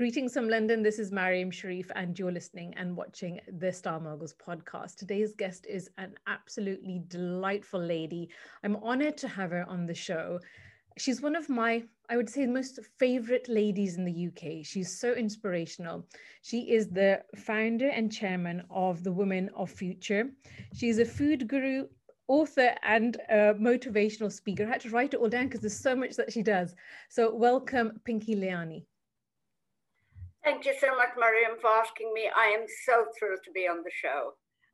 Greetings from London. This is Mariam Sharif, and you're listening and watching the Style Moguls podcast. Today's guest is an absolutely delightful lady. I'm honored to have her on the show. She's one of my, I would say, most favorite ladies in the UK. She's so inspirational. She is the founder and chairman of the Women of Future. She's a food guru, author and motivational speaker. I had to write it all down because there's so much that she does. So welcome, Pinky Lilani. Thank you so much, Mariam, for asking me. I am so thrilled to be on the show.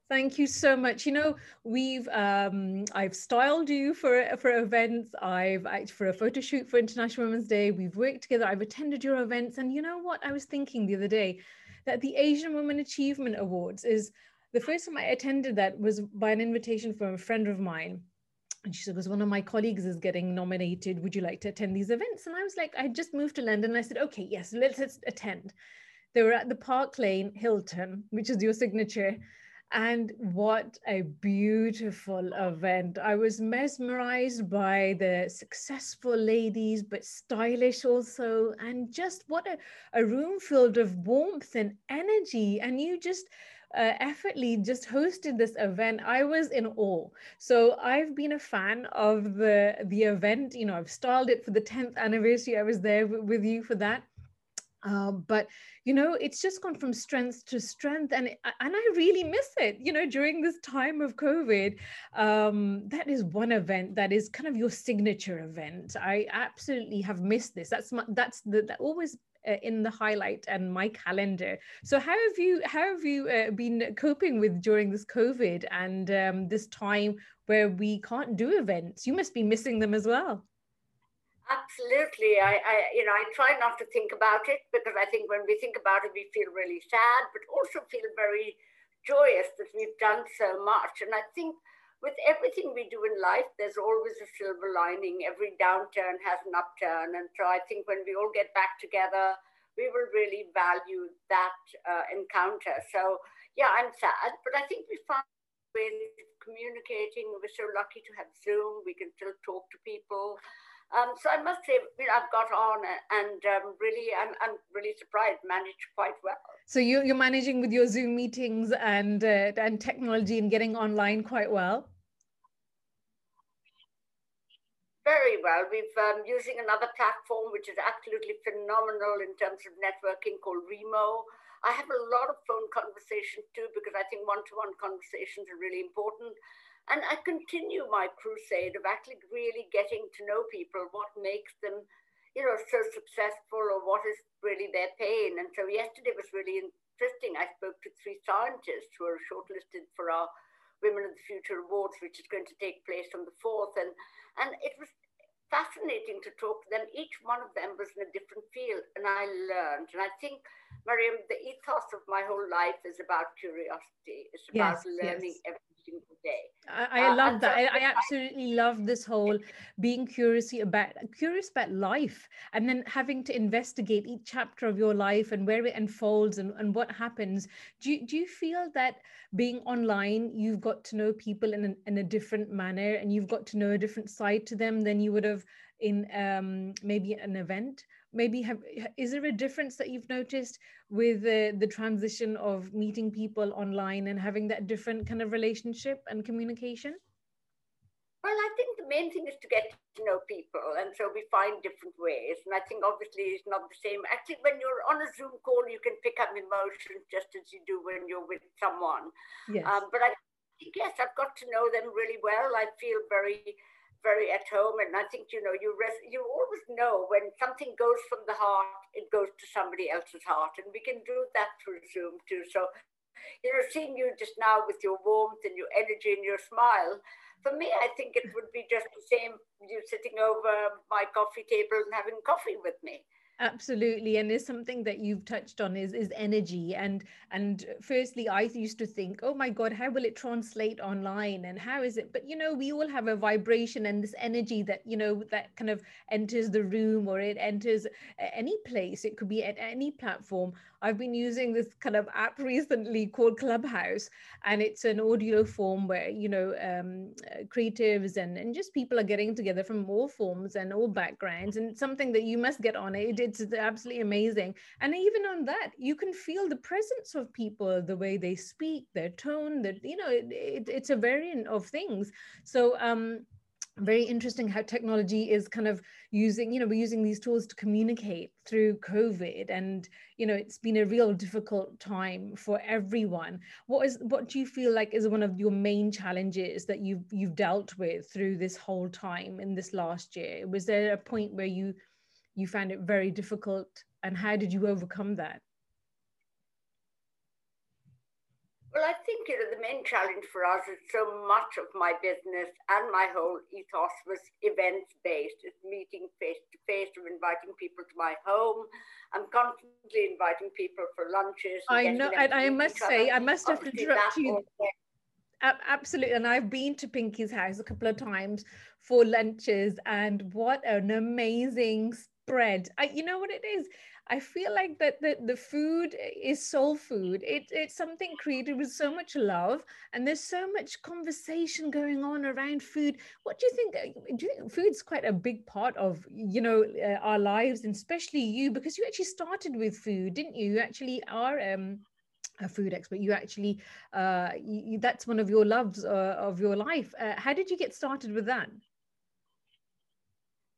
Thank you so much. You know, we've um, I've styled you for for events. I've actually for a photo shoot for International Women's Day. We've worked together. I've attended your events, and you know what? I was thinking the other day that the Asian Women Achievement Awards is the first time I attended that was by an invitation from a friend of mine and she said, one of my colleagues is getting nominated. Would you like to attend these events? And I was like, I just moved to London. And I said, okay, yes, let's, let's attend. They were at the Park Lane Hilton, which is your signature. And what a beautiful event. I was mesmerized by the successful ladies, but stylish also. And just what a, a room filled of warmth and energy. And you just, uh, effortly just hosted this event, I was in awe. So I've been a fan of the the event. You know, I've styled it for the 10th anniversary. I was there with you for that. Uh, but you know it's just gone from strength to strength and and i really miss it you know during this time of covid um, that is one event that is kind of your signature event i absolutely have missed this that's my, that's the that always uh, in the highlight and my calendar. So how have you how have you uh, been coping with during this COVID and um, this time where we can't do events? You must be missing them as well. Absolutely. I, I, you know, I try not to think about it because I think when we think about it, we feel really sad, but also feel very joyous that we've done so much. And I think with everything we do in life, there's always a silver lining. Every downturn has an upturn. And so I think when we all get back together, we will really value that uh, encounter. So, yeah, I'm sad, but I think we found ways of communicating. We're so lucky to have Zoom. We can still talk to people. Um, so I must say, I've got on and um, really, I'm, I'm really surprised, managed quite well. So you, you're managing with your Zoom meetings and uh, and technology and getting online quite well. Very well. We've um, using another platform which is absolutely phenomenal in terms of networking called Remo. I have a lot of phone conversations too because I think one-to-one conversations are really important. And I continue my crusade of actually really getting to know people, what makes them you know, so successful or what is really their pain. And so yesterday was really interesting. I spoke to three scientists who are shortlisted for our Women of the Future Awards, which is going to take place on the 4th. And, and it was fascinating to talk to them. Each one of them was in a different field, and I learned. And I think, Mariam, the ethos of my whole life is about curiosity. It's about yes, learning yes. every single day. I, I uh, love that. I, I, absolutely love this whole being curious about curious about life and then having to investigate each chapter of your life and where it unfolds and, and what happens. Do you, do you feel that being online, you've got to know people in a, in a different manner and you've got to know a different side to them than you would have in um, maybe an event? Maybe have is there a difference that you've noticed with the, the transition of meeting people online and having that different kind of relationship and communication? Well i think the main thing is to get to know people and so we find different ways and i think obviously it's not the same. Actually when you're on a zoom call you can pick up emotions just as you do when you're with someone. Yes. Um, but i yes i've got to know them really well. I feel very very at home. And I think, you know, you, you always know when something goes from the heart, it goes to somebody else's heart. And we can do that through Zoom too. So, you know, seeing you just now with your warmth and your energy and your smile, for me, I think it would be just the same you sitting over my coffee table and having coffee with me absolutely and there's something that you've touched on is is energy and and firstly i used to think oh my god how will it translate online and how is it? But you know we all have a vibration and this energy that you know that kind of enters the room or it enters any place. It could be at any platform. I've been using this kind of app recently called clubhouse and it's an audio form where you know um, creatives and and just people are getting together from all forms and all backgrounds and something that you must get on it it's absolutely amazing. And even on that you can feel the presence of people the way they speak their tone that you know it, it, it's a variant of things. So um very interesting how technology is kind of using you know we're using these tools to communicate through covid and you know it's been a real difficult time for everyone. What is what do you feel like is one of your main challenges that you've you've dealt with through this whole time in this last year? Was there a point where you you found it very difficult and how did you overcome that Well, I think you know the main challenge for us is so much of my business and my whole ethos was events based. It's meeting face to face, of inviting people to my home. I'm constantly inviting people for lunches. I know, and I must say, I must have to interrupt you. Absolutely, and I've been to Pinky's house a couple of times for lunches, and what an amazing spread! I, you know what it is I feel like that the, the food is soul food. It, it's something created with so much love, and there's so much conversation going on around food. What do you think? Uh, do you think food's quite a big part of you know uh, our lives, and especially you because you actually started with food, didn't you? You actually are um, a food expert. You actually uh, you, that's one of your loves uh, of your life. Uh, how did you get started with that?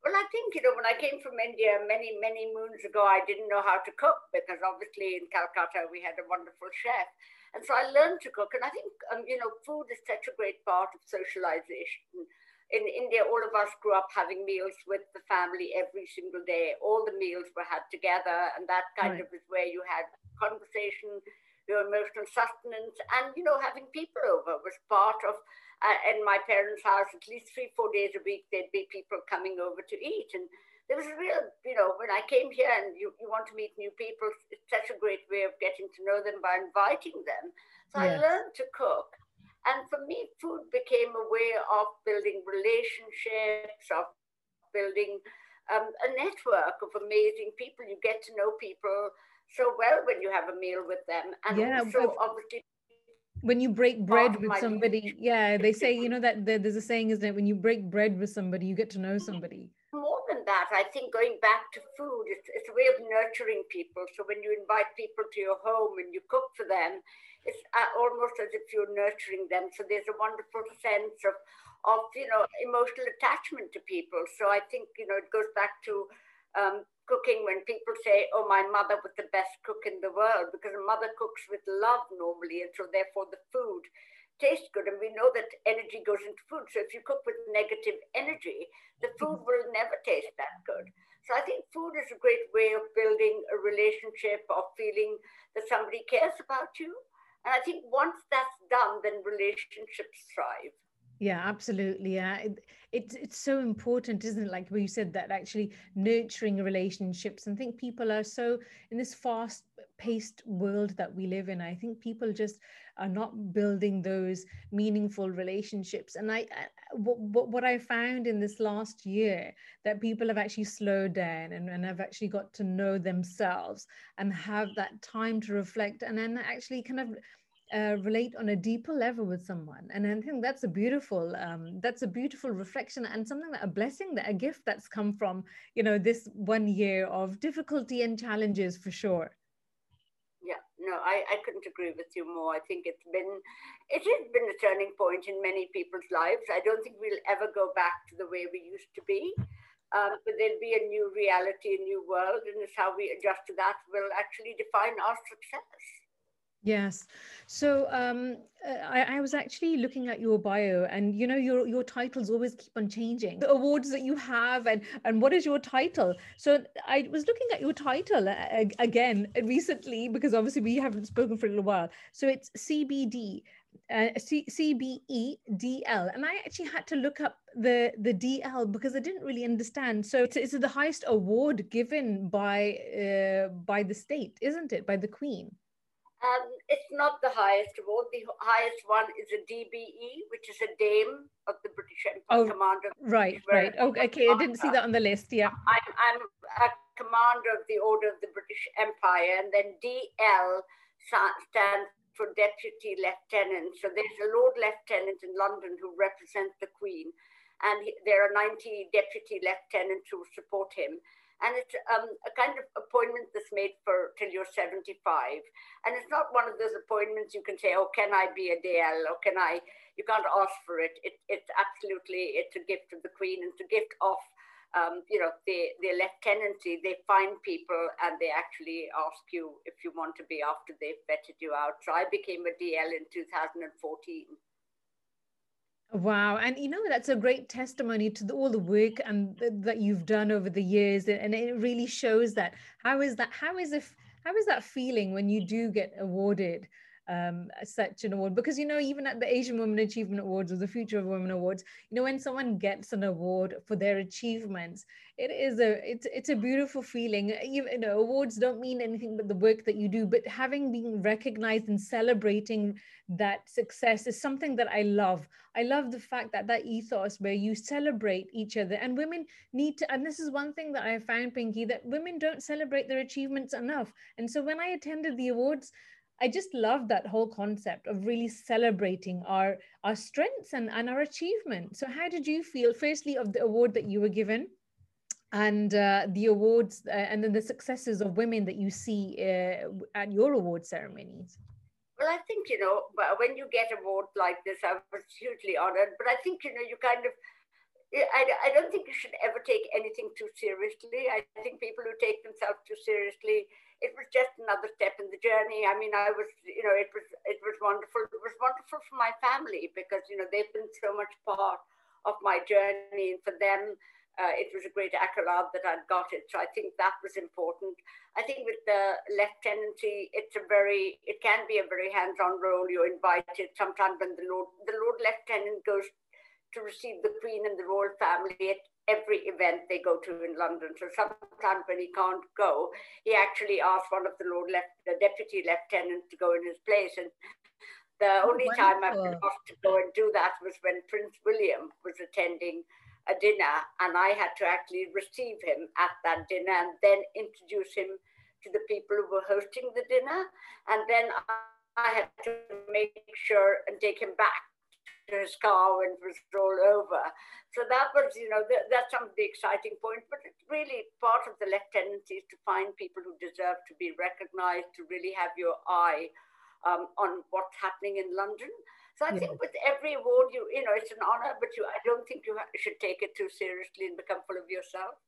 Well, I think, you know, when I came from India many, many moons ago, I didn't know how to cook because obviously in Calcutta we had a wonderful chef. And so I learned to cook. And I think, um, you know, food is such a great part of socialization. In India, all of us grew up having meals with the family every single day. All the meals were had together. And that kind right. of is where you had conversation, your emotional sustenance, and, you know, having people over was part of uh, in my parents' house, at least three, four days a week, there'd be people coming over to eat. And there was a real, you know, when I came here and you, you want to meet new people, it's such a great way of getting to know them by inviting them. So I learned to cook. And for me, food became a way of building relationships, of building um, a network of amazing people. You get to know people so well when you have a meal with them. And yeah, also, obviously, when you break bread with somebody yeah they say you know that there's a saying isn't it? When you break bread with somebody you get to know somebody. More than that i think going back to food it's, it's a way of nurturing people. So when you invite people to your home and you cook for them it's uh, almost as if you're nurturing them. So there's a wonderful sense of of you know emotional attachment to people. So i think you know it goes back to um, cooking when people say, oh, my mother was the best cook in the world, because a mother cooks with love normally, and so therefore the food tastes good. And we know that energy goes into food. So if you cook with negative energy, the food will never taste that good. So I think food is a great way of building a relationship, of feeling that somebody cares about you. And I think once that's done, then relationships thrive. Yeah, absolutely. Yeah, it, it, it's so important, isn't it? Like you said that actually nurturing relationships. And I think people are so in this fast paced world that we live in. I think people just are not building those meaningful relationships. And I, what, what I found in this last year that people have actually slowed down and, and have actually got to know themselves and have that time to reflect and then actually kind of uh, relate on a deeper level with someone. And i think that's a beautiful um, that's a beautiful reflection and something that a blessing that a gift that's come from you know this one year of difficulty and challenges for sure. Yeah no I, I couldn't agree with you more. I think it's been it has been a turning point in many people's lives. I don't think we'll ever go back to the way we used to be um, but there'll be a new reality a new world and it's how we adjust to that will actually define our success Yes. So um, I, I, was actually looking at your bio, and you know your your titles always keep on changing. The awards that you have, and and what is your title? So I was looking at your title uh, again recently because obviously we haven't spoken for a little while. So it's CBD. Uh, C- CBEDL, and I actually had to look up the the DL because I didn't really understand. So it's, it's the highest award given by uh, by the state, isn't it? By the Queen. Um, it's not the highest award. The highest one is a DBE, which is a Dame of the British Empire, oh, commander. Right, right. Oh, okay, I didn't see that on the list. Yeah. I'm, I'm a commander of the Order of the British Empire, and then DL stands for Deputy Lieutenant. So there's a Lord Lieutenant in London who represents the Queen, and there are 90 Deputy Lieutenants who support him. And it's um, a kind of appointment that's made for till you're 75 and it's not one of those appointments you can say oh can i be a dl or can i? You can't ask for it, it it's absolutely it's a gift of the queen and it's a gift of um, you know the the lieutenancy. They find people and they actually ask you if you want to be after they've vetted you out. So i became a dl in 2014 Wow. And you know, that's a great testimony to the, all the work and th- that you've done over the years. And it really shows that how is that, how is if, how is that feeling when you do get awarded um, such an award because you know even at the Asian Women Achievement Awards or the Future of Women Awards, you know when someone gets an award for their achievements, it is a it's it's a beautiful feeling. Even you know awards don't mean anything but the work that you do, but having been recognized and celebrating that success is something that I love. I love the fact that that ethos where you celebrate each other and women need to. And this is one thing that I found, Pinky, that women don't celebrate their achievements enough. And so when I attended the awards I just love that whole concept of really celebrating our our strengths and, and our achievements. So how did you feel, firstly, of the award that you were given? and uh, the awards uh, and then the successes of women that you see uh, at your award ceremonies well i think you know when you get awards like this i was hugely honored but i think you know you kind of I, I don't think you should ever take anything too seriously i think people who take themselves too seriously it was just another step in the journey. I mean, I was, you know, it was it was wonderful. It was wonderful for my family because you know they've been so much part of my journey, and for them, uh, it was a great accolade that I'd got it. So I think that was important. I think with the lieutenancy, it's a very, it can be a very hands-on role. You're invited sometimes when the Lord, the Lord Lieutenant goes to receive the Queen and the royal family at every event they go to in London. So sometimes when he can't go, he actually asks one of the Lord Left, the deputy lieutenant to go in his place. And the oh, only time I've been asked to go and do that was when Prince William was attending a dinner, and I had to actually receive him at that dinner and then introduce him to the people who were hosting the dinner. And then I had to make sure and take him back his car when it was rolled over. So that was, you know, th- that's some of the exciting points. But it's really part of the lieutenancy is to find people who deserve to be recognized, to really have your eye um, on what's happening in London. So I yeah. think with every award, you you know, it's an honor, but you I don't think you should take it too seriously and become full of yourself.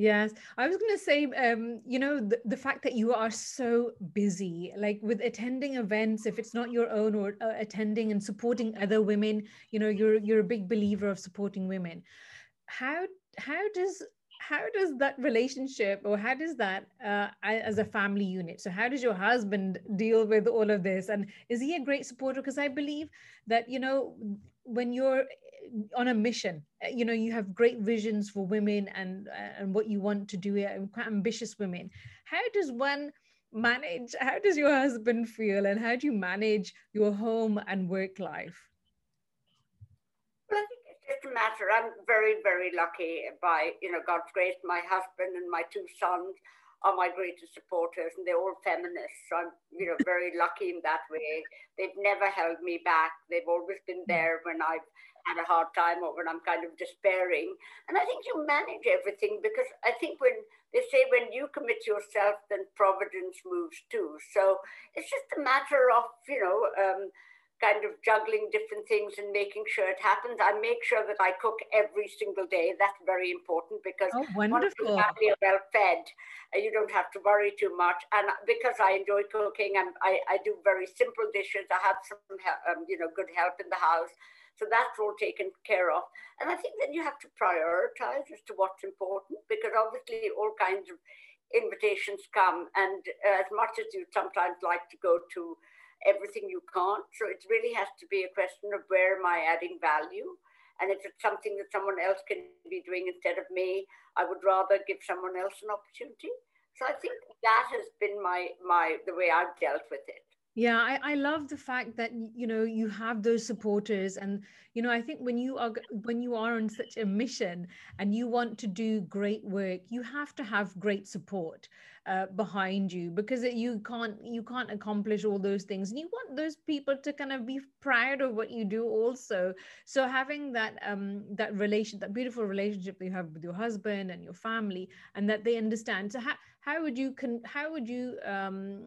Yes, I was going to say, um, you know, the, the fact that you are so busy, like with attending events, if it's not your own or uh, attending and supporting other women, you know, you're you're a big believer of supporting women. How how does how does that relationship or how does that uh, as a family unit so how does your husband deal with all of this? And is he a great supporter? Because i believe that you know when you're on a mission uh, you know you have great visions for women and and what you want to do quite ambitious women how does one manage how does your husband feel and how do you manage your home and work life well, I think it's just a matter i'm very very lucky by you know god's grace my husband and my two sons are my greatest supporters and they're all feminists. So I'm, you know, very lucky in that way. They've never held me back. They've always been hmm. there when I've had a hard time or when I'm kind of despairing. And I think you manage everything because I think when they say when you commit yourself, then providence moves too. So it's just a matter of, you know, um, kind of juggling different things and making sure it happens. I make sure that I cook every single day. That's very important because oh, once you are well fed, uh, you don't have to worry too much. And because I enjoy cooking, and I, I do very simple dishes. I have some, um, you know, good help in the house. So that's all taken care of. And I think then you have to prioritize as to what's important because obviously all kinds of invitations come. And uh, as much as you sometimes like to go to everything, you can't. So it really has to be a question of where am I adding value? And if it's something that someone else can be doing instead of me, I would rather give someone else an opportunity. So I think that has been my my the way I've dealt with it. Yeah I, I love the fact that you know you have those supporters and you know i think when you are when you are on such a mission and you want to do great work you have to have great support uh, behind you because you can't you can't accomplish all those things and you want those people to kind of be proud of what you do also. So having that um that relation that beautiful relationship that you have with your husband and your family and that they understand. So how, how would you can how would you um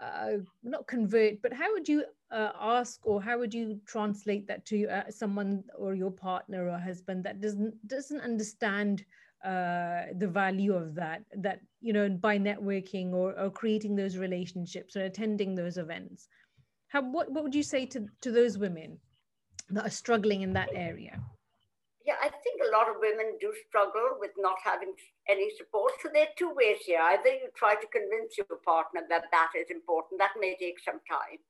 uh, not convert, but how would you uh, ask or how would you translate that to uh, someone or your partner or husband that doesn't doesn't understand uh, the value of that that you know by networking or, or creating those relationships or attending those events? How what what would you say to to those women that are struggling in that area? Yeah, I lot of women do struggle with not having any support. So there are two ways here. Either you try to convince your partner that that is important, that may take some time.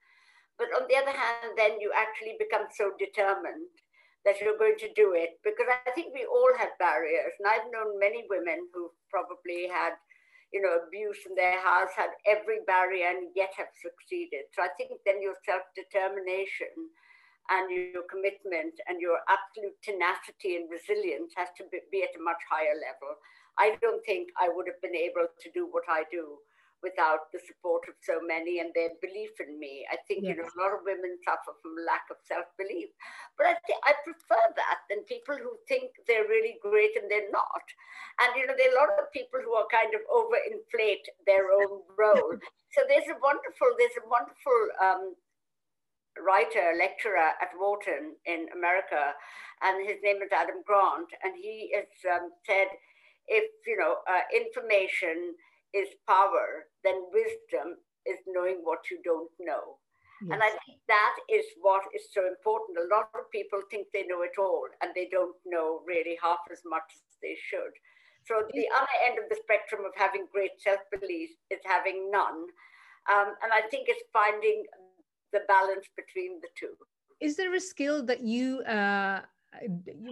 But on the other hand, then you actually become so determined that you're going to do it because I think we all have barriers. And I've known many women who probably had, you know, abuse in their house, had every barrier and yet have succeeded. So I think then your self determination and your commitment and your absolute tenacity and resilience has to be at a much higher level. I don't think I would have been able to do what I do without the support of so many and their belief in me. I think yes. you know a lot of women suffer from lack of self-belief, but I think I prefer that than people who think they're really great and they're not. And you know there are a lot of people who are kind of overinflate their own role. so there's a wonderful there's a wonderful um, writer, lecturer at Wharton in America, and his name is Adam Grant, and he has um, said, if you know uh, information is power, then wisdom is knowing what you don't know. Yes. And I think that is what is so important. A lot of people think they know it all, and they don't know really half as much as they should. So the other end of the spectrum of having great self-belief is having none. Um, and I think it's finding the balance between the two. Is there a skill that you uh,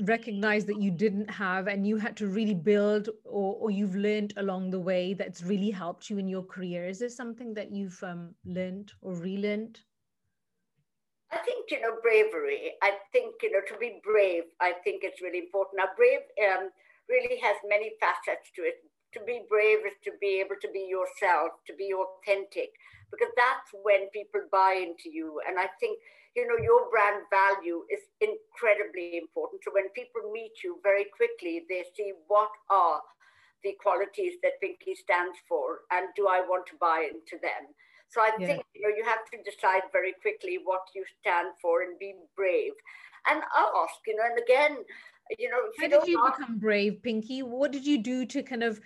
recognize that you didn't have and you had to really build or, or you've learned along the way that's really helped you in your career? Is there something that you've um, learned or relearned? I think, you know, bravery. I think, you know, to be brave, I think it's really important. Now, brave um, really has many facets to it. To be brave is to be able to be yourself, to be authentic, because that's when people buy into you. And I think, you know, your brand value is incredibly important. So when people meet you very quickly, they see what are the qualities that Pinky stands for and do I want to buy into them? So I yeah. think you know you have to decide very quickly what you stand for and be brave and ask, you know, and again, you know, how you did you ask, become brave, Pinky? What did you do to kind of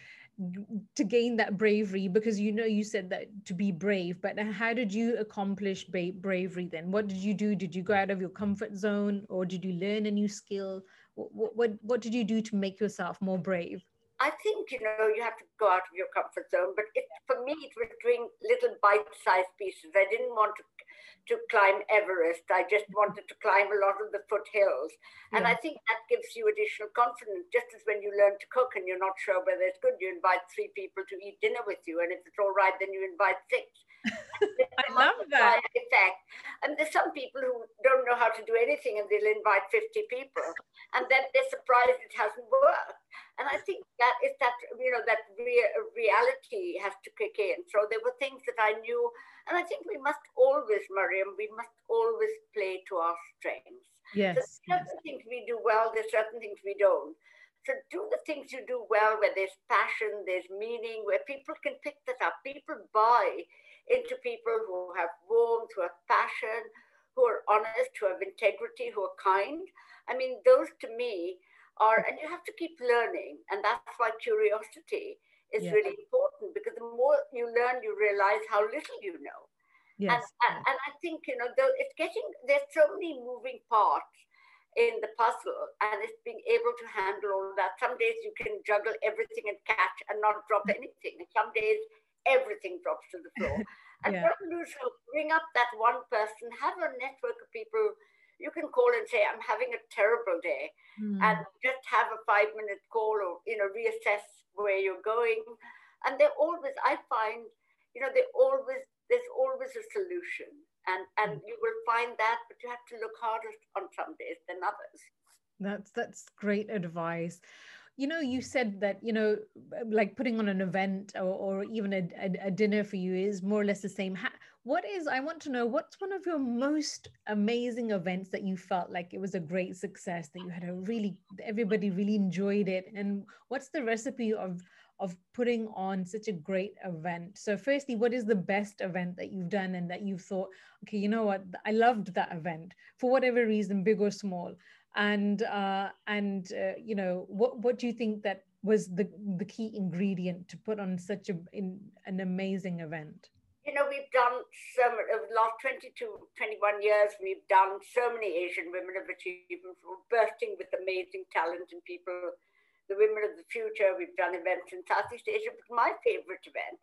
to gain that bravery because you know you said that to be brave but how did you accomplish ba- bravery then? What did you do? Did you go out of your comfort zone or did you learn a new skill? What what, what did you do to make yourself more brave? I think you know you have to go out of your comfort zone, but it, for me it was doing little bite-sized pieces. I didn't want to to climb Everest. I just wanted to climb a lot of the foothills. And yeah. I think that gives you additional confidence. Just as when you learn to cook and you're not sure whether it's good, you invite three people to eat dinner with you. And if it's all right, then you invite six. I love that. Effect. And there's some people who don't know how to do anything and they'll invite 50 people. And then they're surprised it hasn't worked. And I think that is that, you know, that re- reality has to kick in. So there were things that I knew. And I think we must always, Mariam, we must always play to our strengths. Yes. So certain yes. things we do well, there's certain things we don't. So do the things you do well, where there's passion, there's meaning, where people can pick that up. People buy into people who have warmth, who have passion, who are honest, who have integrity, who are kind. I mean, those to me are, and you have to keep learning. And that's why curiosity is yeah. really important because the more you learn, you realize how little you know. Yes. And, and, and I think, you know, it's getting, there's so many moving parts in the puzzle and it's being able to handle all that. Some days you can juggle everything and catch and not drop anything. And some days everything drops to the floor. and yeah. don't lose hope. Bring up that one person, have a network of people you can call and say, I'm having a terrible day, mm. and just have a five minute call or, you know, reassess where you're going. And they're always, I find, you know, they always there's always a solution. And, and mm. you will find that, but you have to look harder on some days than others. That's that's great advice you know you said that you know like putting on an event or, or even a, a, a, dinner for you is more or less the same what is i want to know what's one of your most amazing events that you felt like it was a great success that you had a really everybody really enjoyed it and what's the recipe of of putting on such a great event. So firstly what is the best event that you've done and that you've thought okay you know what? I loved that event for whatever reason big or small? And uh, and uh, you know what what do you think that was the the key ingredient to put on such a in, an amazing event? You know we've done so over the last 22 21 years we've done so many asian women of achievement bursting with amazing talent and people the women of the future we've done events in southeast asia but my favorite event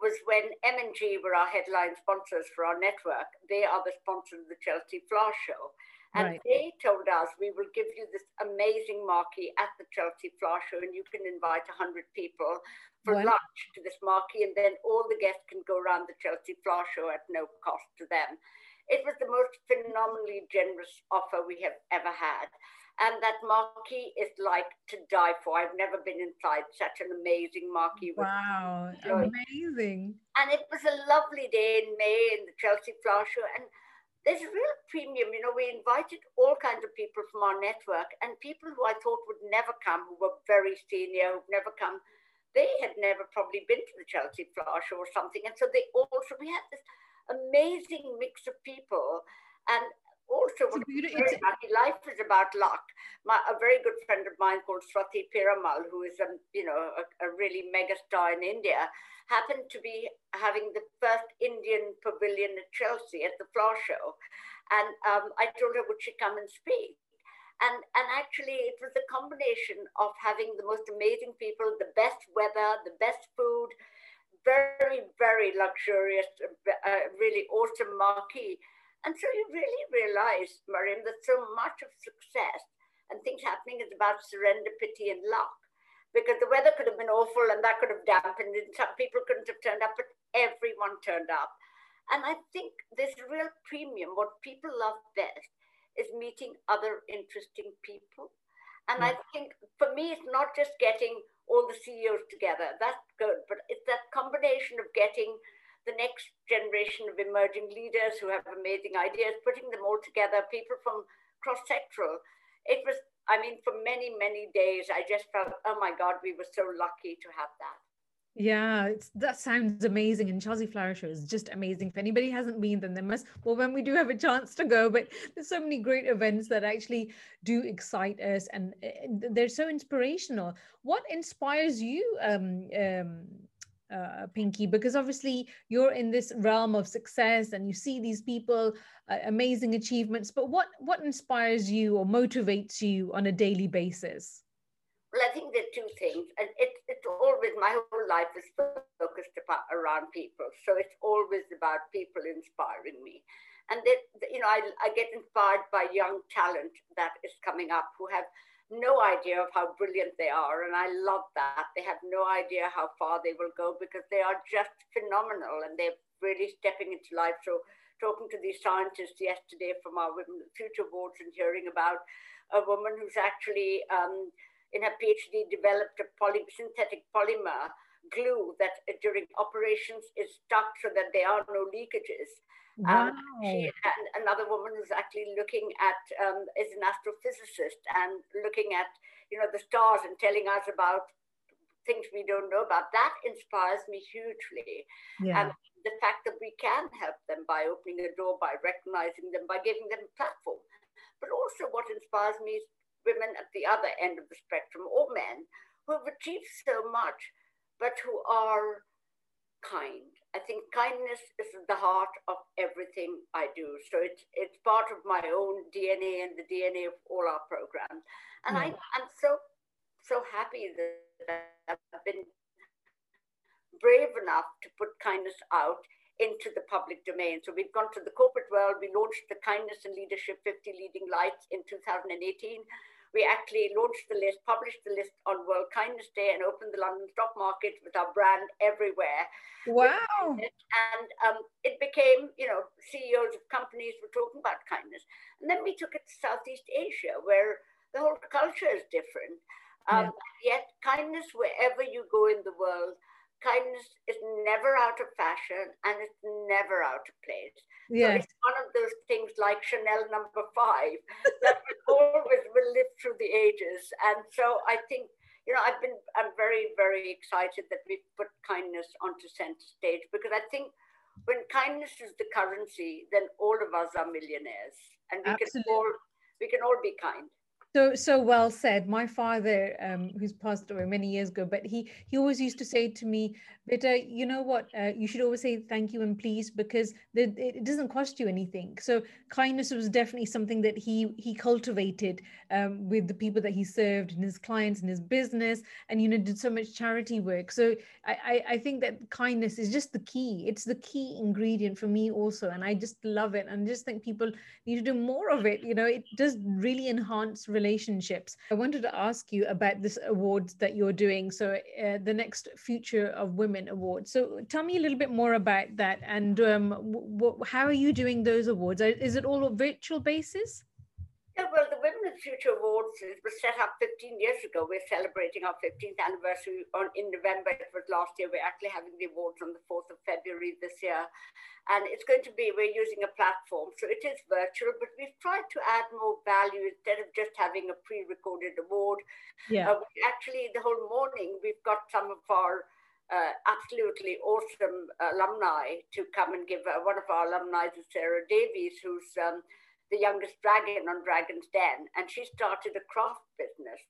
was when M&G were our headline sponsors for our network. They are the sponsors of the Chelsea Flower Show. And right. they told us we will give you this amazing marquee at the Chelsea Flower Show, and you can invite 100 people for wow. lunch to this marquee, and then all the guests can go around the Chelsea Flower Show at no cost to them. It was the most phenomenally generous offer we have ever had. And that marquee is like to die for. I've never been inside such an amazing marquee. Wow, amazing. And it was a lovely day in May in the Chelsea Flower Show. And there's a real premium. You know, we invited all kinds of people from our network and people who I thought would never come, who were very senior, who've never come. They had never probably been to the Chelsea Flower Show or something. And so they also, we had this amazing mix of people. And also, what very lucky, life is about luck. My, a very good friend of mine called Swati Piramal, who is a, you know, a, a really mega star in India, happened to be having the first Indian pavilion at Chelsea at the flower show. And um, I told her, would she come and speak? And, and actually, it was a combination of having the most amazing people, the best weather, the best food, very, very luxurious, uh, really awesome marquee. And so you really realize, Mariam, that so much of success and things happening is about surrender, pity, and luck. Because the weather could have been awful and that could have dampened and some people couldn't have turned up, but everyone turned up. And I think this real premium, what people love best is meeting other interesting people. And I hmm. think for me, it's not just getting all the CEOs together, that's good, but it's that combination of getting the next generation of emerging leaders who have amazing ideas, putting them all together, people from cross sectoral. It was I mean, for many, many days, I just felt, oh my God, we were so lucky to have that. Yeah, that sounds amazing. And Chelsea Flower Show is just amazing. If anybody hasn't been, then they must. Well, when we do have a chance to go, but there's so many great events that actually do excite us, and they're so inspirational. What inspires you, um, um, uh, Pinky, because obviously you're in this realm of success and you see these people, uh, amazing achievements. But what what inspires you or motivates you on a daily basis? Well, I think there are two things, and it, it's always my whole life is focused about, around people, so it's always about people inspiring me. And that you know, I, I get inspired by young talent that is coming up who have no idea of how brilliant they are. And I love that. They have no idea how far they will go because they are just phenomenal and they're really stepping into life. So, talking to these scientists yesterday from our Women Future Awards and hearing about a woman who's actually, um, in her PhD, developed a poly- synthetic polymer glue that uh, during operations is stuck so that there are no leakages. Wow. Um, she, and another woman who's actually looking at um, is an astrophysicist and looking at you know the stars and telling us about things we don't know about. That inspires me hugely. Yeah. And the fact that we can help them by opening a door, by recognizing them, by giving them a platform. But also, what inspires me is women at the other end of the spectrum, or men, who have achieved so much, but who are kind I think kindness is the heart of everything I do. So it's it's part of my own DNA and the DNA of all our programs. And I, hmm. I'm so so happy that I've been brave enough to put kindness out into the public domain. So we've gone to the corporate world. We launched the Kindness and Leadership 50 Leading Lights in 2018. We actually launched the list, published the list on World Kindness Day, and opened the London stock market with our brand everywhere. Wow! And um, it became, you know, CEOs of companies were talking about kindness, and then we took it to Southeast Asia, where the whole culture is different. Um, yeah. Yet, kindness wherever you go in the world kindness is never out of fashion and it's never out of place. Yes. So it's one of those things like Chanel number five that always will live through the ages. And so I think, you know, I've been, I'm very, very excited that we've put kindness onto center stage because I think when kindness is the currency, then all of us are millionaires and we Absolutely. can all, we can all be kind. So so well said. My father, um, who's passed away many years ago, but he he always used to say to me, "Beta, you know what? Uh, you should always say thank you and please because the, it doesn't cost you anything." So kindness was definitely something that he he cultivated um, with the people that he served and his clients and his business, and you know did so much charity work. So I I, I think that kindness is just the key. It's the key ingredient for me also, and I just love it. And just think people need to do more of it. You know, it does really enhance relationships relationships. I wanted to ask you about this awards that you're doing. So uh, the next Future of Women Awards. So tell me a little bit more about that and um, w- how are you doing those awards? Is it all a virtual basis? Yeah, well, Women of Future Awards it was set up 15 years ago. We're celebrating our 15th anniversary on in November. It was last year. We're actually having the awards on the 4th of February this year. And it's going to be, we're using a platform. So it is virtual, but we've tried to add more value instead of just having a pre recorded award. Yeah. Uh, actually, the whole morning, we've got some of our uh, absolutely awesome alumni to come and give. Uh, one of our alumni is Sara Davies, who's um, the youngest dragon on Dragon's Den, and she started a craft business.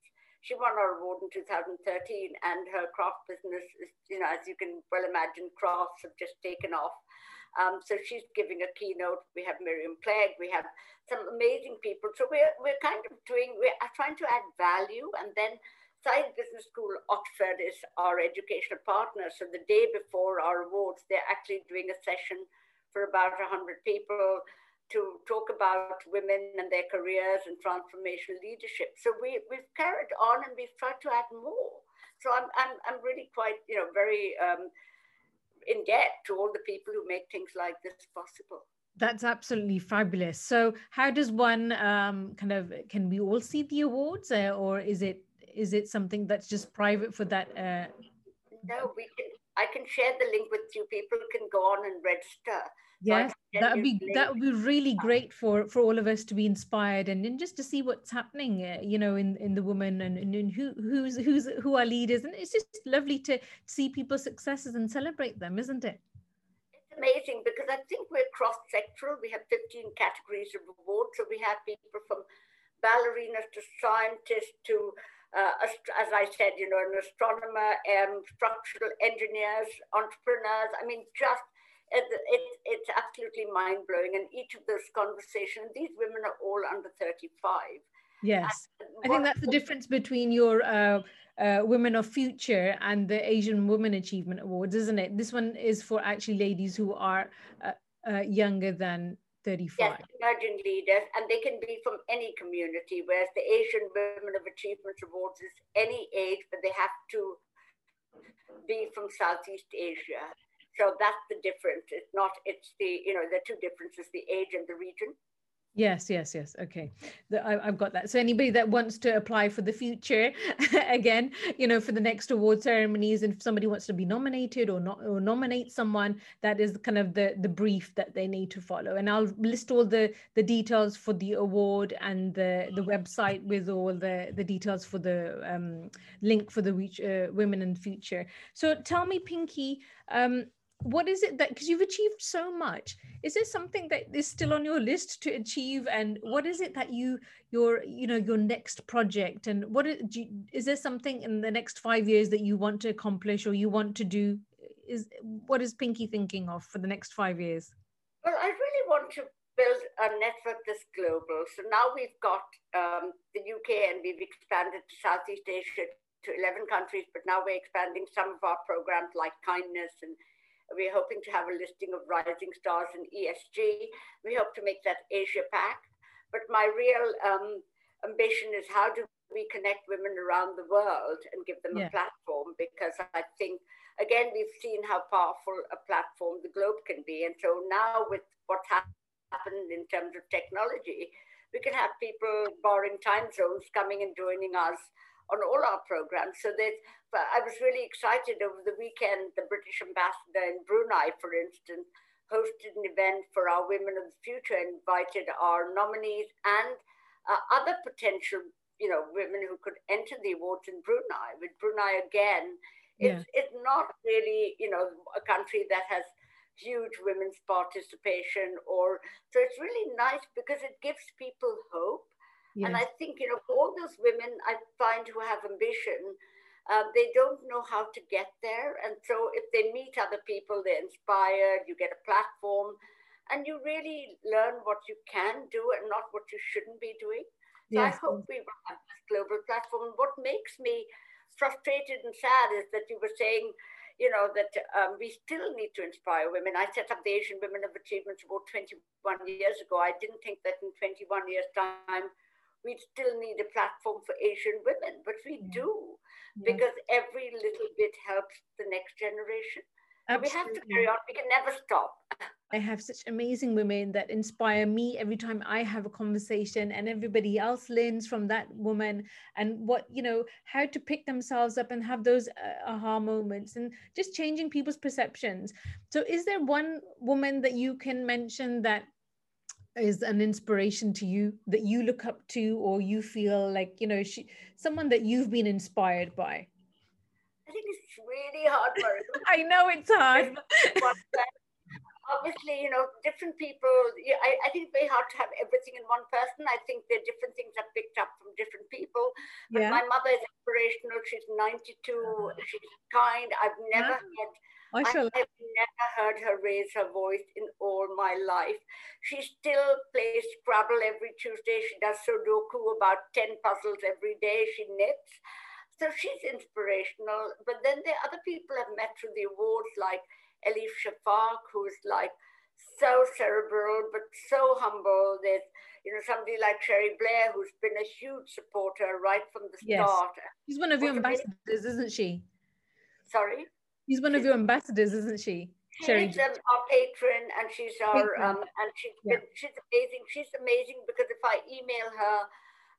She won our award in 2013, and her craft business is, you know, as you can well imagine, crafts have just taken off. Um, so she's giving a keynote. We have Miriam Clegg. We have some amazing people. So we're, we're kind of doing, we're trying to add value. And then Saïd Business School Oxford is our educational partner. So the day before our awards, they're actually doing a session for about 100 people to talk about women and their careers and transformational leadership. So we, we've carried on and we've tried to add more. So I'm, I'm, I'm really quite, you know, very um, in debt to all the people who make things like this possible. That's absolutely fabulous. So how does one um, kind of, can we all see the awards uh, or is it, is it something that's just private for that? Uh... No, we can, I can share the link with you. People can go on and register yes that would be that would be really great for for all of us to be inspired and, and just to see what's happening uh, you know in in the woman and, and, and who who's who's who are leaders. And it's just lovely to see people's successes and celebrate them isn't it? It's amazing because i think we're cross-sectoral. We have 15 categories of awards so we have people from ballerinas to scientists to uh, as I said, you know, an astronomer, um, structural engineers, entrepreneurs. I mean, just it, it, it's absolutely mind blowing. And each of those conversations, these women are all under 35. Yes. I think that's the difference between your uh, uh, Women of Future and the Asian Women Achievement Awards, isn't it? This one is for actually ladies who are uh, uh younger than 35. Yes, emerging leaders, and they can be from any community, whereas the Asian Women of Achievement Awards is any age, but they have to be from Southeast Asia. So that's the difference. It's not, it's the, you know, the two differences, the age and the region. Yes, yes, yes. Okay, the, I, have got that. So anybody that wants to apply for the future, again, you know, for the next award ceremonies, and if somebody wants to be nominated or not or nominate someone, that is kind of the the brief that they need to follow. And I'll list all the the details for the award and the the website with all the the details for the um, link for the uh, women in future. So tell me, Pinky. Um, what is it that because you've achieved so much is there something that is still on your list to achieve? And what is it that you your you know your next project? And what is, you, is there something in the next five years that you want to accomplish or you want to do? Is what is pinky thinking of for the next five years? Well i really want to build a network that's global. So now we've got um, the uk and we've expanded to southeast asia to 11 countries but now we're expanding some of our programs like kindness and we're hoping to have a listing of rising stars in ESG. We hope to make that Asia Pac. But my real um, ambition is how do we connect women around the world and give them yeah. a platform because I think, again, we've seen how powerful a platform the globe can be. And so now, with what's happened in terms of technology, we can have people borrowing time zones coming and joining us on all our programs. So that I was really excited over the weekend. The British ambassador in Brunei, for instance, hosted an event for our Women of the Future, invited our nominees and uh, other potential, you know, women who could enter the awards in Brunei. With Brunei again, it's yeah. it's not really, you know, a country that has huge women's participation or so it's really nice because it gives people hope and i think you know all those women i find who have ambition uh, they don't know how to get there and so if they meet other people they're inspired you get a platform and you really learn what you can do and not what you shouldn't be doing so yes. i hope we will have this global platform what makes me frustrated and sad is that you were saying you know, that um, we still need to inspire women. I set up the Asian Women of Achievement about 21 years ago. I didn't think that in 21 years' time, we'd still need a platform for Asian women, but we yeah. do yeah. because every little bit helps the next generation. We have to carry on. We can never stop. I have such amazing women that inspire me every time I have a conversation, and everybody else learns from that woman and what, you know, how to pick themselves up and have those uh, aha moments and just changing people's perceptions. So, is there one woman that you can mention that is an inspiration to you that you look up to or you feel like, you know, she, someone that you've been inspired by? I think it's really hard for I know it's hard. Obviously, you know, different people. I, I think it's very hard to have everything in one person. I think there are different things are picked up from different people. But yeah. my mother is inspirational. She's 92. She's kind. I've never yeah. had. I have never heard her raise her voice in all my life. She still plays Scrabble every Tuesday. She does Sudoku about 10 puzzles every day. She knits. So she's inspirational. But then there are other people I've met through the awards, like Elif Shafak, who's like so cerebral but so humble. There's you know somebody like Cherie Blair, who's been a huge supporter right from the start. Yes. She's one of your ambassadors, isn't she? Sorry. She's one of your ambassadors, isn't she? She's um, our patron, and she's our um, and she's yeah. she's amazing. She's amazing because if I email her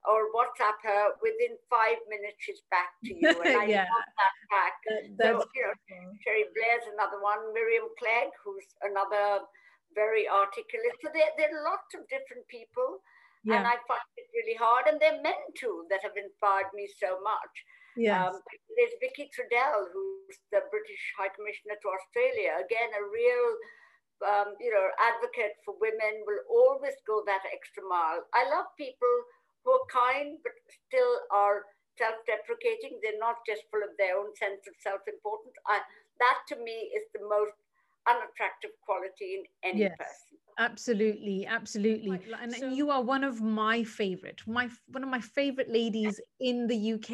or WhatsApp her, within five minutes she's back to you. And I yeah. love that. That, so, you know, Cherie Blair's another one, Miriam Clegg, who's another very articulate. So there, there are lots of different people. Yeah. And I find it really hard. And they're men too that have inspired me so much. Yes. Um, there's Vicki Treadell, who's the British High Commissioner to Australia. Again, a real um, you know, advocate for women will always go that extra mile. I love people who are kind but still are self-deprecating. They're not just full of their own sense of self-importance. I, that to me is the most unattractive quality in any yes. person. Absolutely absolutely. And so, you are one of my favorite my one of my favorite ladies in the uk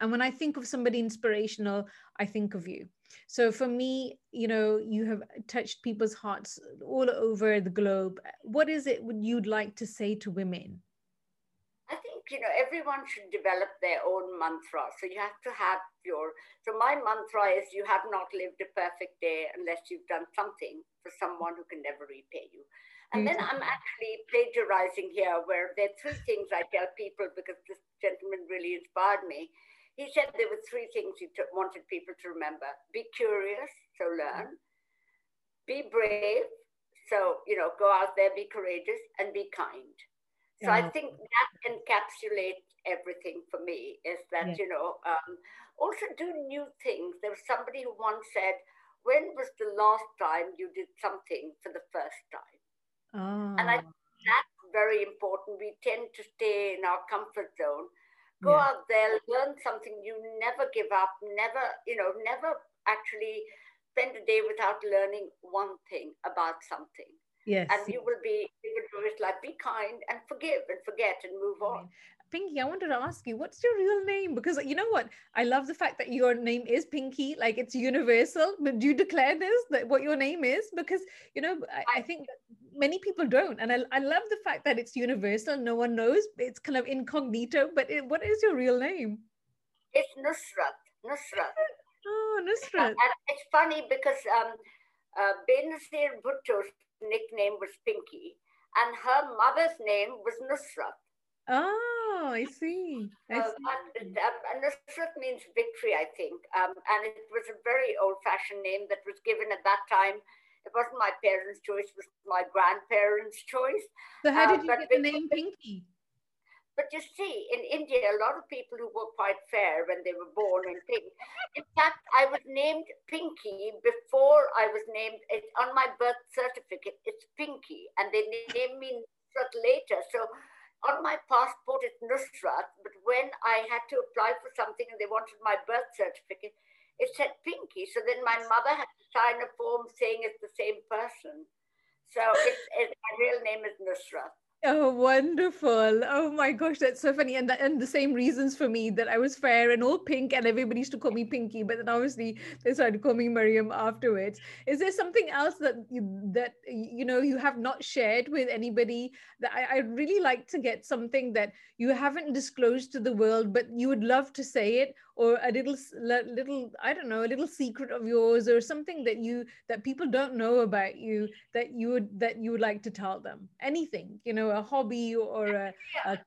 and when i think of somebody inspirational i think of you. So for me you know you have touched people's hearts all over the globe. What is it would you'd like to say to women you know, everyone should develop their own mantra. So you have to have your, so my mantra is you have not lived a perfect day unless you've done something for someone who can never repay you. And then mm-hmm. I'm actually plagiarizing here, where there are three things I tell people because this gentleman really inspired me. He said there were three things he t- wanted people to remember be curious, so learn, be brave, so, you know, go out there, be courageous, and be kind. So I think that encapsulates everything for me is that, yeah. you know, um, also do new things. There was somebody who once said, when was the last time you did something for the first time? Oh. And I that's very important. We tend to stay in our comfort zone. Go yeah. out there, learn something. You never give up, never, you know, never actually spend a day without learning one thing about something. Yes. And you will be, you will always like be kind and forgive and forget and move on. Pinky, I wanted to ask you, what's your real name? Because you know what? I love the fact that your name is Pinky, like it's universal. But do you declare this that what your name is? Because you know, I, I think many people don't. And I, I love the fact that it's universal. No one knows. It's kind of incognito. But it, what is your real name? It's Nusrat. Nusrat. Oh, Nusrat. And it's funny because um, uh, Benazir Bhutto's nickname was Pinky, and her mother's name was Nusrat. Oh, I see. I see. and Nusrat means victory, I think. Um, and it was a very old fashioned name that was given at that time. It wasn't my parents' choice, it was my grandparents' choice. So, how did uh, you get the name Pinky? But you see, in India, a lot of people who were quite fair when they were born in pink. In fact, I was named Pinky before I was named. It, on my birth certificate, it's Pinky, and they named me Nusrat later. So on my passport, it's Nusrat. But when I had to apply for something and they wanted my birth certificate, it said Pinky. So then my mother had to sign a form saying it's the same person. So it's, it's my real name is Nusrat. Oh, wonderful. Oh my gosh, that's so funny. And, and the same reasons for me that I was fair and all pink, and everybody used to call me Pinky, but then obviously they started calling me Mariam afterwards. Is there something else that you, that you know you have not shared with anybody that I, I'd really like to get something that you haven't disclosed to the world, but you would love to say it, or a little little I don't know, a little secret of yours, or something that you that people don't know about you that you would that you would like to tell them. Anything, you know a hobby or a, a,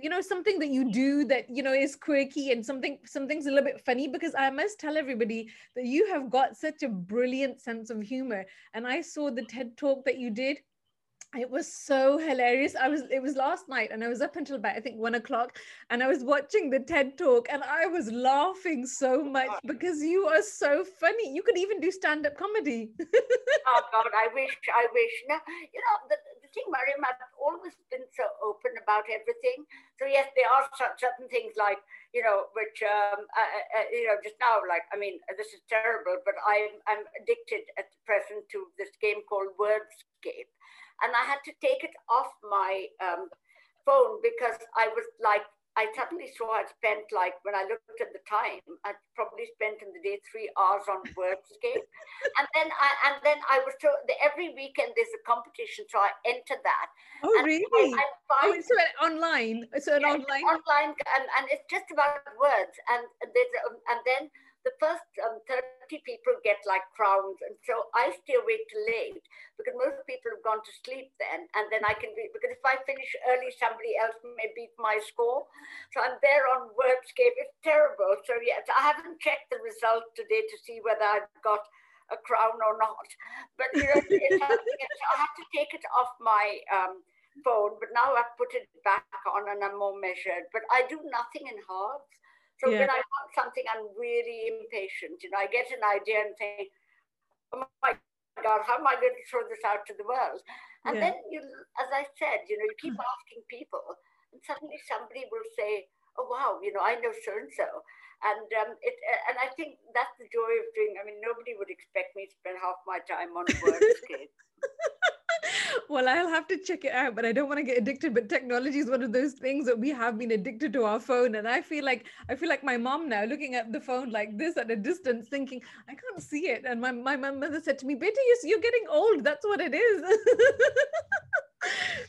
you know something that you do that you know is quirky and something something's a little bit funny because i must tell everybody that you have got such a brilliant sense of humor. And i saw the ted talk that you did it was so hilarious. I was it was last night and i was up until about i think one o'clock and i was watching the ted talk and i was laughing so much oh. because you are so funny. You could even do stand-up comedy. Oh god i wish i wish. Now you know the, thing, Mariam, I've always been so open about everything. So yes, there are certain things like, you know, which, um, uh, uh, you know, just now, like, I mean, this is terrible, but I'm, I'm addicted at the present to this game called Wordscape. And I had to take it off my um, phone because I was like I suddenly saw I'd spent like when I looked at the time, I'd probably spent in the day three hours on Wordscape, and then I and then I was told that every weekend there's a competition, so I enter that. Oh and really? I, I find, oh, it's uh, online. It's an yeah, online. Online, and, and it's just about words, and there's and then the first um, 30 people get like crowns. And so I stay awake till late because most people have gone to sleep then. And then I can be, because if I finish early, somebody else may beat my score. So I'm there on Wordscape. It's terrible. So yes, I haven't checked the result today to see whether I've got a crown or not. But you know, I have to take it off my um, phone. But now I've put it back on and I'm more measured. But I do nothing in halves. So yeah. when I want something, I'm really impatient. You know, I get an idea and think, oh my God, how am I going to throw this out to the world? And yeah. then you, as I said, you know, you keep asking people, and suddenly somebody will say, "Oh wow, you know, I know so and so," and um, it, and I think that's the joy of doing. I mean, nobody would expect me to spend half my time on Wordscape. well, I'll have to check it out, but I don't want to get addicted. But technology is one of those things that we have been addicted to our phone. And I feel like I feel like my mom now looking at the phone like this at a distance, thinking, I can't see it. And my, my mother said to me, beti, you're getting old. That's what it is.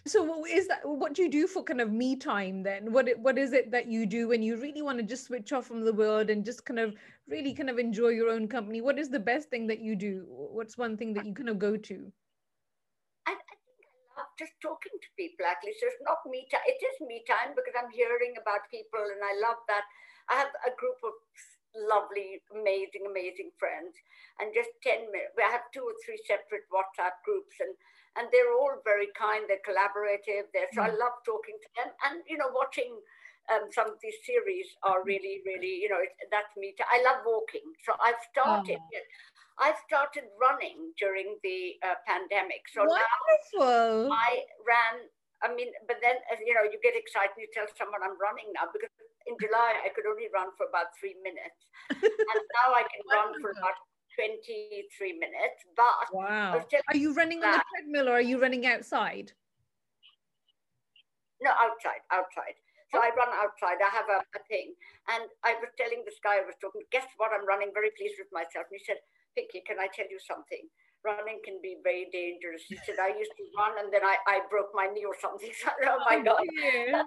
so is that what do you do for kind of me time then what what is it that you do when you really want to just switch off from the world and just kind of really kind of enjoy your own company what is the best thing that you do what's one thing that you kind of go to just talking to people actually. So it's not me time. It is me time because I'm hearing about people and I love that. I have a group of lovely, amazing, amazing friends. And just 10 minutes, I have two or three separate WhatsApp groups and and they're all very kind, they're collaborative. They're, so mm. I love talking to them and, you know, watching um, some of these series are really, really, you know, it, that's me. Time. I love walking. So I've started, oh. I started running during the uh, pandemic. So Wonderful. now I ran. I mean, but then you know, you get excited. You tell someone I'm running now because in July I could only run for about three minutes, and now I can run for about 23 minutes. But wow, are you running on the treadmill or are you running outside? No, outside, outside. So I run outside. I have a, a, thing. And I was telling this guy I was talking, guess what? I'm running very pleased with myself. And he said, Pinky, can I tell you something? running can be very dangerous. He said, I used to run and then I, I broke my knee or something. So, oh my oh, God. Yeah.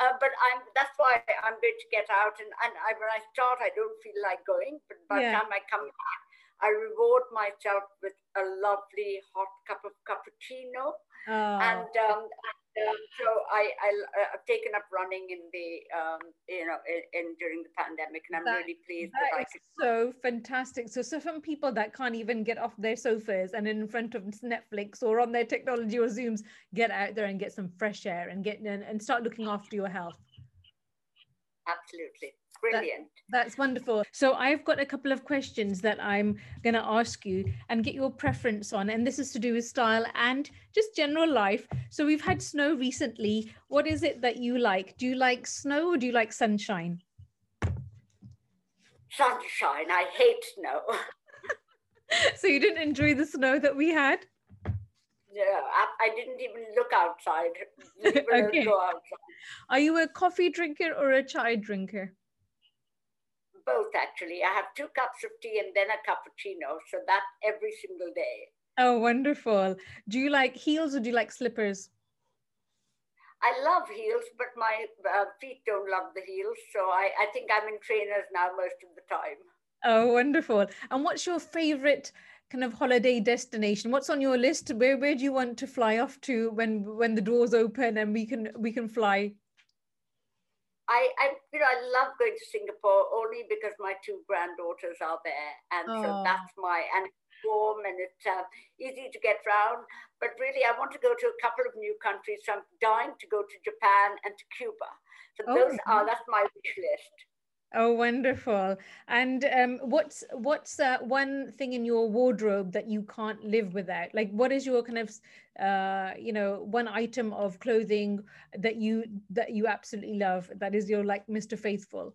uh, but I'm, that's why I'm going to get out. And, and I, when I start, I don't feel like going. But by yeah. the time I come back, I reward myself with a lovely hot cup of cappuccino. Oh. And um, um, so I, I have uh, taken up running in the um, you know in, in, during the pandemic, and I'm that, really pleased that, that is so fantastic. So, so some people that can't even get off their sofas and in front of Netflix or on their technology or Zooms, get out there and get some fresh air and get and, and start looking after your health. Absolutely. Brilliant. That, that's wonderful. So I've got a couple of questions that I'm going to ask you and get your preference on. And this is to do with style and just general life. So we've had snow recently. What is it that you like? Do you like snow or do you like sunshine? Sunshine. I hate snow. so you didn't enjoy the snow that we had? Yeah, I, I didn't even look outside. okay. outside. Are you a coffee drinker or a chai drinker? Both actually. I have two cups of tea and then a cappuccino. So that every single day. Oh, wonderful. Do you like heels or do you like slippers? I love heels, but my uh, feet don't love the heels. So I, I think I'm in trainers now most of the time. Oh, wonderful. And what's your favorite kind of holiday destination? What's on your list? Where where do you want to fly off to when when the doors open and we can we can fly? I, I, you know, I love going to Singapore only because my two granddaughters are there, and oh. so that's my and it's warm and it's uh, easy to get around. But really, I want to go to a couple of new countries. So I'm dying to go to Japan and to Cuba. So oh, those are that's my wish list. Oh, wonderful! And um, what's what's uh, one thing in your wardrobe that you can't live without? Like, what is your kind of, uh, you know, one item of clothing that you that you absolutely love? That is your like Mr. Faithful.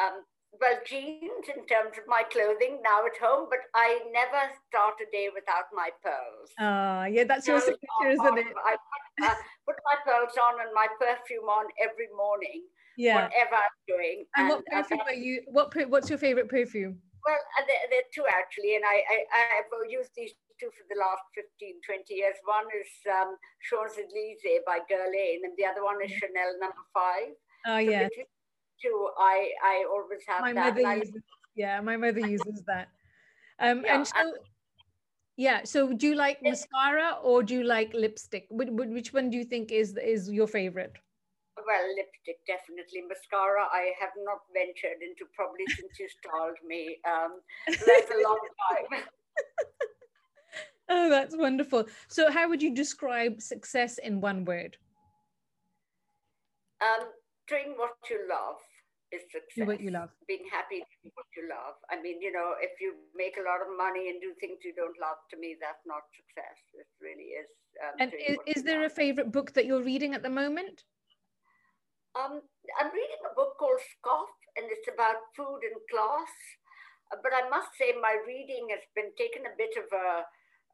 Um, well, jeans in terms of my clothing now at home, but I never start a day without my pearls. Ah, uh, yeah, that's your signature, isn't it? I put, uh, put my pearls on and my perfume on every morning yeah. whatever I'm doing. And, and what perfume are you? What what's your favorite perfume? Well, uh, there, there are two actually, and I, I I've used these two for the last 15, 20 years. One is um, Champs Elysees by Guerlain, and the other one is Chanel Number Five. Oh so yeah. Two, I I always have my that. Mother uses, yeah, my mother uses that. Um, yeah, and so. And, yeah. So, do you like mascara or do you like lipstick? Which, which one do you think is is your favorite? Well, lipstick definitely. Mascara, I have not ventured into probably since you styled me. Um, that's a long time. oh, that's wonderful. So, how would you describe success in one word? Um, doing what you love is success. What you love. Being happy doing what you love. I mean, you know, if you make a lot of money and do things you don't love, to me, that's not success. It really is. Um, and is, is there love. a favorite book that you're reading at the moment? Um, I'm reading a book called Scoff, and it's about food and class. Uh, but I must say, my reading has been taken a bit of a,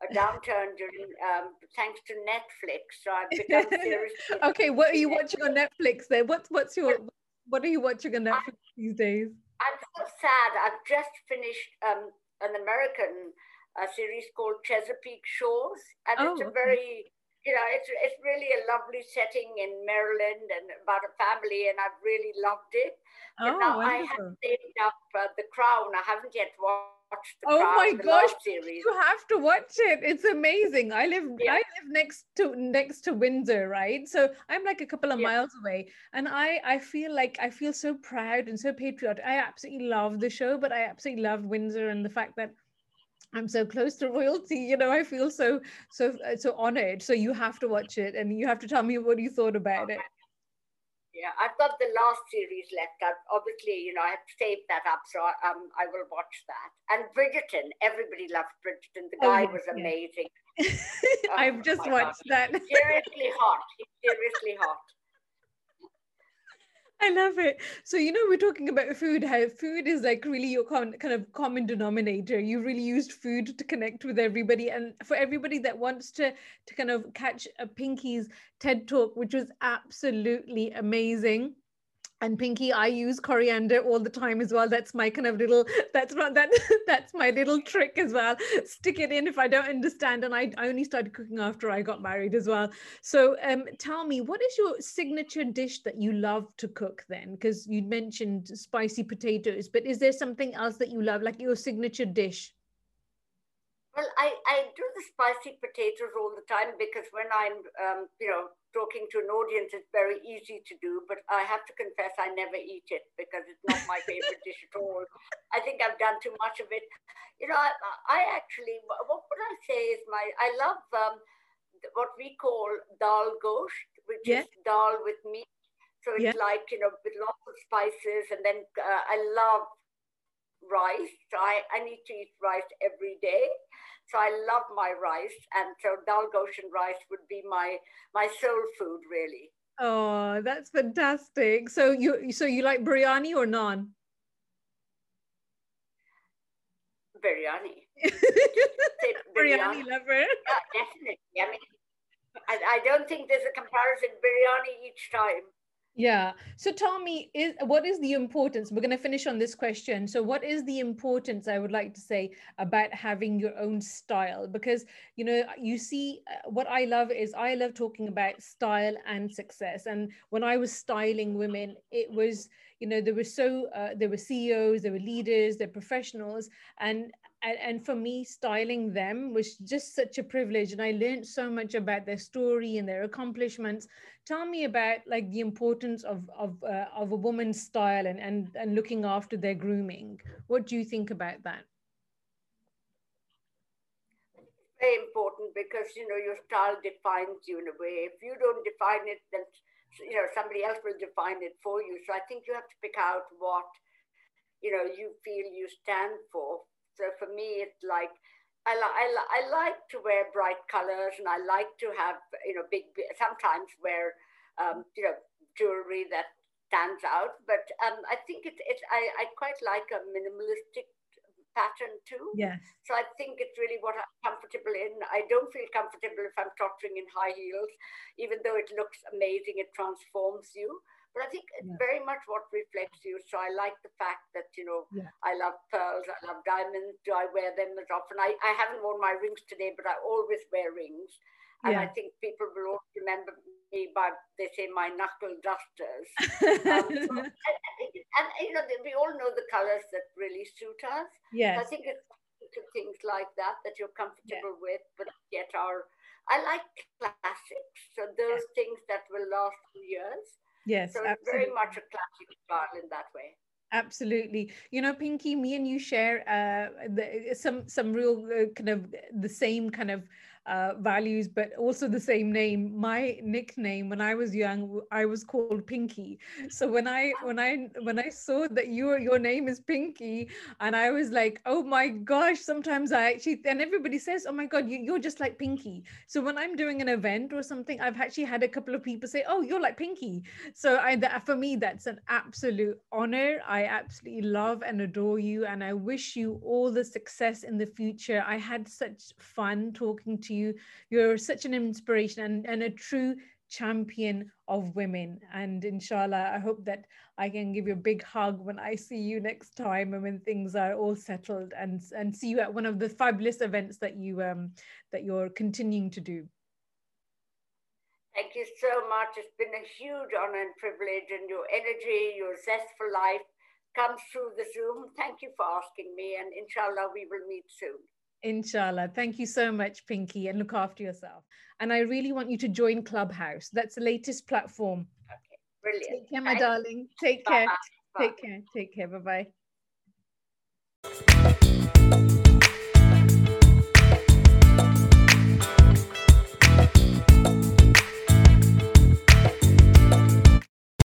a downturn during um, thanks to Netflix. So I've become seriously. okay, what are you watching on Netflix then? What's what's your what are you watching on Netflix I, these days? I'm so sad. I've just finished um, an American uh, series called Chesapeake Shores, and oh, it's a very you know, it's, it's really a lovely setting in Maryland and about a family, and I've really loved it. But oh, now wonderful. I have saved up uh, The Crown. I haven't yet watched The oh Crown, my gosh, series. You have to watch it. It's amazing. I live yeah. I live next to next to Windsor, right? So I'm like a couple of yeah. miles away, and I I feel like I feel so proud and so patriotic. I absolutely love the show, but I absolutely love Windsor and the fact that I'm so close to royalty. You know, I feel so so so honored. So you have to watch it, and you have to tell me what you thought about it. Yeah, I've got the last series left. I've, obviously, you know, I have saved that up, so I, um, I will watch that. And Bridgerton, everybody loves Bridgerton. The oh, guy oh, was amazing. oh, I've just watched God. that. seriously hot. He's seriously hot. I love it. So, you know, we're talking about food, how food is like really your con- kind of common denominator. You really used food to connect with everybody. And for everybody that wants to, to kind of catch a Pinky's TED talk, which was absolutely amazing. And pinky i use coriander all the time as well. That's my kind of little that's not that that's my little trick as well. Stick it in if i don't understand. And i, I only started cooking after i got married as well. So um tell me what is your signature dish that you love to cook then? Because you mentioned spicy potatoes but is there something else that you love like your signature dish well, I, I do the spicy potatoes all the time because when I'm, um, you know, talking to an audience, it's very easy to do. But I have to confess, I never eat it because it's not my favorite dish at all. I think I've done too much of it. You know, I, I actually, what would I say is my, I love um, what we call dal gosht, which yeah. is dal with meat. So it's yeah. like, you know, with lots of spices. And then uh, I love rice. So I, I need to eat rice every day. So I love my rice, and so dal goshen rice would be my my soul food, really. Oh, that's fantastic. So you so you like biryani or naan? Biryani. biryani. biryani lover. Yeah, definitely. I mean, I, I don't think there's a comparison biryani each time. Yeah. So Tommy, is what is the importance? We're going to finish on this question. So, what is the importance? I would like to say about having your own style, because you know, you see, uh, what I love is I love talking about style and success. And when I was styling women, it was you know there were so uh, there were CEOs, there were leaders, there were professionals, and and, and for me styling them was just such a privilege. And i learned so much about their story and their accomplishments. Tell me about like the importance of of, uh, of a woman's style and, and and looking after their grooming. What do you think about that? It's very important because you know your style defines you in a way. If you don't define it then you know somebody else will define it for you. So i think you have to pick out what you know you feel you stand for so for me, it's like I, li- I, li- I like to wear bright colors and I like to have, you know, big, sometimes wear, um, you know, jewelry that stands out. But um, I think it's, it's I, I quite like a minimalistic pattern too. Yes. So I think it's really what I'm comfortable in. I don't feel comfortable if I'm tottering in high heels, even though it looks amazing, it transforms you. But I think it's yeah. very much what reflects you. So I like the fact that, you know, yeah. I love pearls, I love diamonds. Do I wear them as often? I, I haven't worn my rings today, but I always wear rings. And yeah. I think people will always remember me by, they say, my knuckle dusters. um, and, and, you know, we all know the colors that really suit us. Yes. So I think it's things like that that you're comfortable with, but yet are, I like classics. So those things that will last for years. Yes, so it's very much a classic style in that way. Absolutely. You know, Pinky, me and you share uh, the, some some real uh, kind of the same kind of uh, values, but also the same name. My nickname when I was young, I was called Pinky. So when I when I when I saw that your your name is Pinky, and I was like, oh my gosh! Sometimes I actually and everybody says, oh my god, you, you're just like Pinky. So when I'm doing an event or something, I've actually had a couple of people say, oh, you're like Pinky. So I that, for me, that's an absolute honor. I absolutely love and adore you, and I wish you all the success in the future. I had such fun talking to you. You're such an inspiration and, and a true champion of women. And inshallah, I hope that I can give you a big hug when I see you next time and when things are all settled and, and see you at one of the fabulous events that you um that you're continuing to do. Thank you so much. It's been a huge honor and privilege, and your energy, your zest for life comes through the Zoom. Thank you for asking me, and inshallah, we will meet soon. Inshallah. Thank you so much, Pinky, and look after yourself. And I really want you to join Clubhouse. That's the latest platform. Okay, brilliant. Take care, my darling. Take Bye-bye. care. Bye. Take care. Take care. Bye bye.